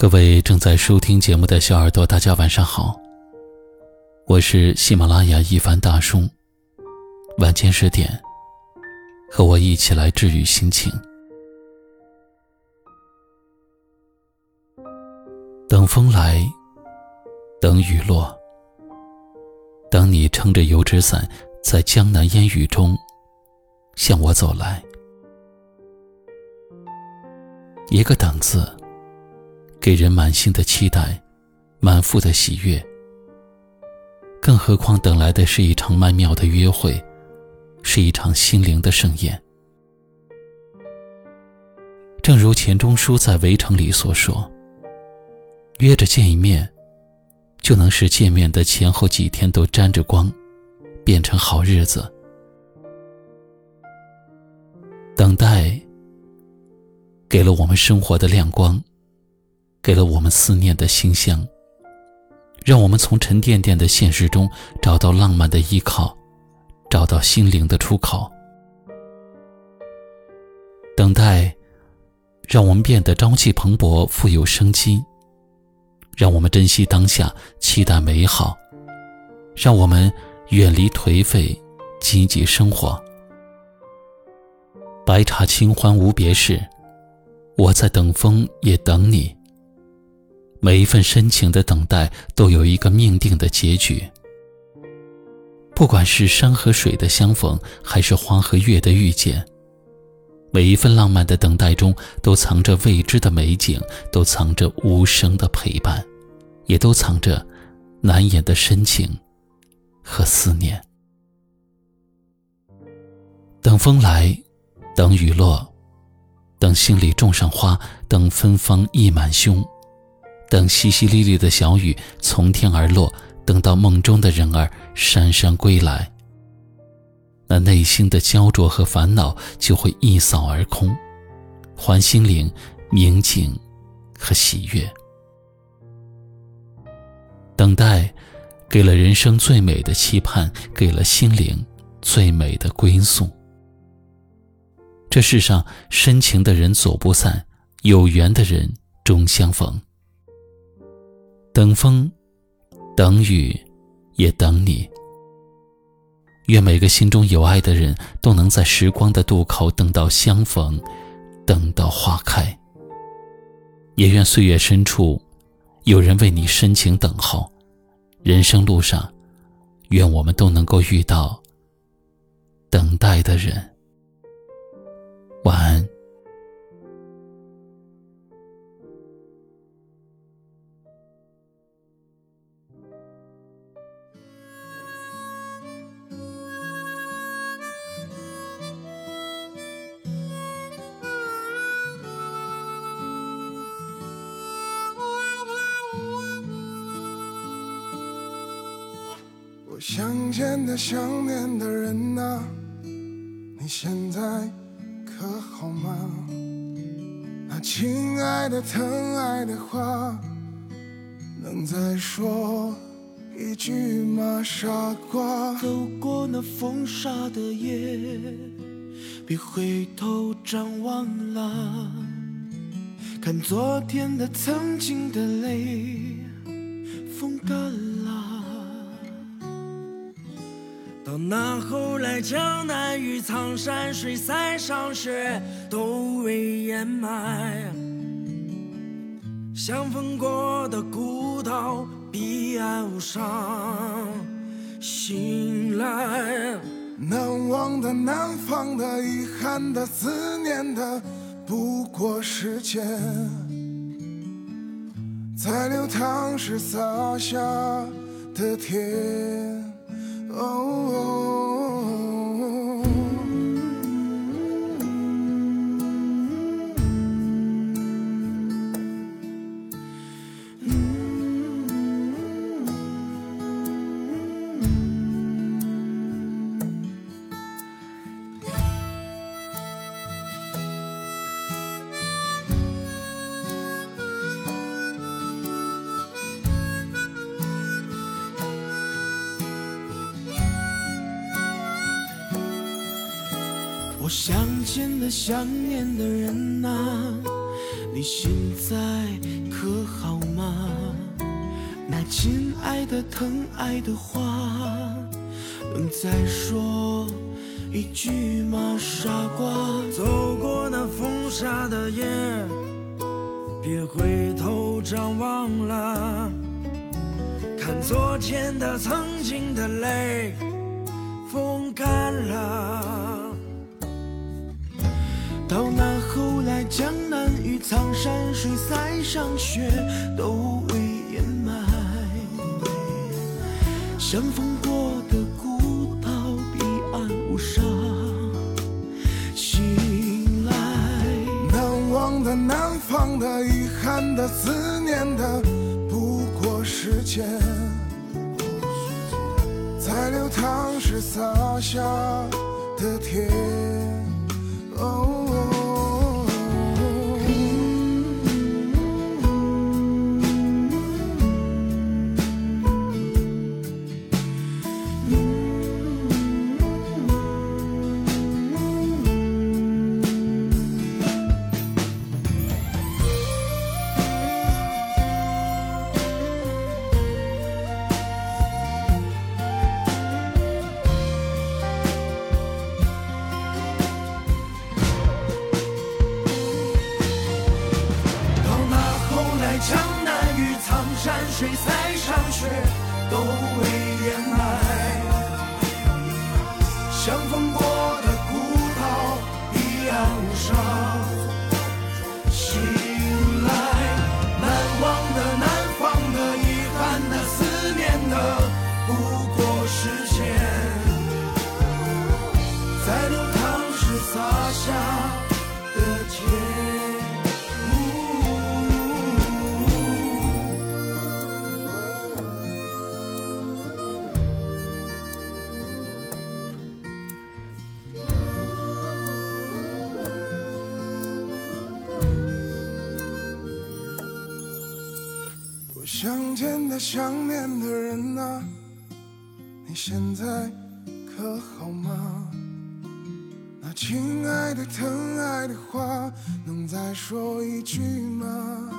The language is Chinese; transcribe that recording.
各位正在收听节目的小耳朵，大家晚上好。我是喜马拉雅一凡大叔。晚间十点，和我一起来治愈心情。等风来，等雨落，等你撑着油纸伞，在江南烟雨中向我走来。一个“等”字。给人满心的期待，满腹的喜悦。更何况等来的是一场曼妙的约会，是一场心灵的盛宴。正如钱钟书在《围城》里所说：“约着见一面，就能使见面的前后几天都沾着光，变成好日子。”等待，给了我们生活的亮光。给了我们思念的馨香，让我们从沉甸甸的现实中找到浪漫的依靠，找到心灵的出口。等待，让我们变得朝气蓬勃、富有生机；让我们珍惜当下，期待美好；让我们远离颓废，积极生活。白茶清欢无别事，我在等风，也等你。每一份深情的等待，都有一个命定的结局。不管是山和水的相逢，还是花和月的遇见，每一份浪漫的等待中，都藏着未知的美景，都藏着无声的陪伴，也都藏着难言的深情和思念。等风来，等雨落，等心里种上花，等芬芳溢满胸。等淅淅沥沥的小雨从天而落，等到梦中的人儿姗姗归来，那内心的焦灼和烦恼就会一扫而空，还心灵宁静和喜悦。等待，给了人生最美的期盼，给了心灵最美的归宿。这世上深情的人走不散，有缘的人终相逢。等风，等雨，也等你。愿每个心中有爱的人都能在时光的渡口等到相逢，等到花开。也愿岁月深处，有人为你深情等候。人生路上，愿我们都能够遇到等待的人。晚安。想见的、想念的人啊，你现在可好吗？那亲爱的、疼爱的话，能再说一句吗？傻瓜，走过那风沙的夜，别回头张望了，看昨天的、曾经的泪，风干了。那后来，江南与苍山水，塞上雪都未掩埋。相逢过的孤岛，彼岸无伤。醒来，难忘的、难放的、遗憾的、思念的，不过时间在流淌时洒下的甜。Oh. 想见的、想念的人啊，你现在可好吗？那亲爱的、疼爱的话，能再说一句吗？傻瓜，走过那风沙的夜，别回头张望了，看昨天的、曾经的泪，风干了。到那后来，江南与苍山水塞上雪，都未掩埋。相逢过的孤岛，彼岸无沙。醒来，难忘的、难放的、遗憾的、思念的，不过时间在流淌时洒下的甜。哦南与苍山水塞上雪，都未掩埋。相逢过想见的、想念的人啊，你现在可好吗？那亲爱的、疼爱的话，能再说一句吗？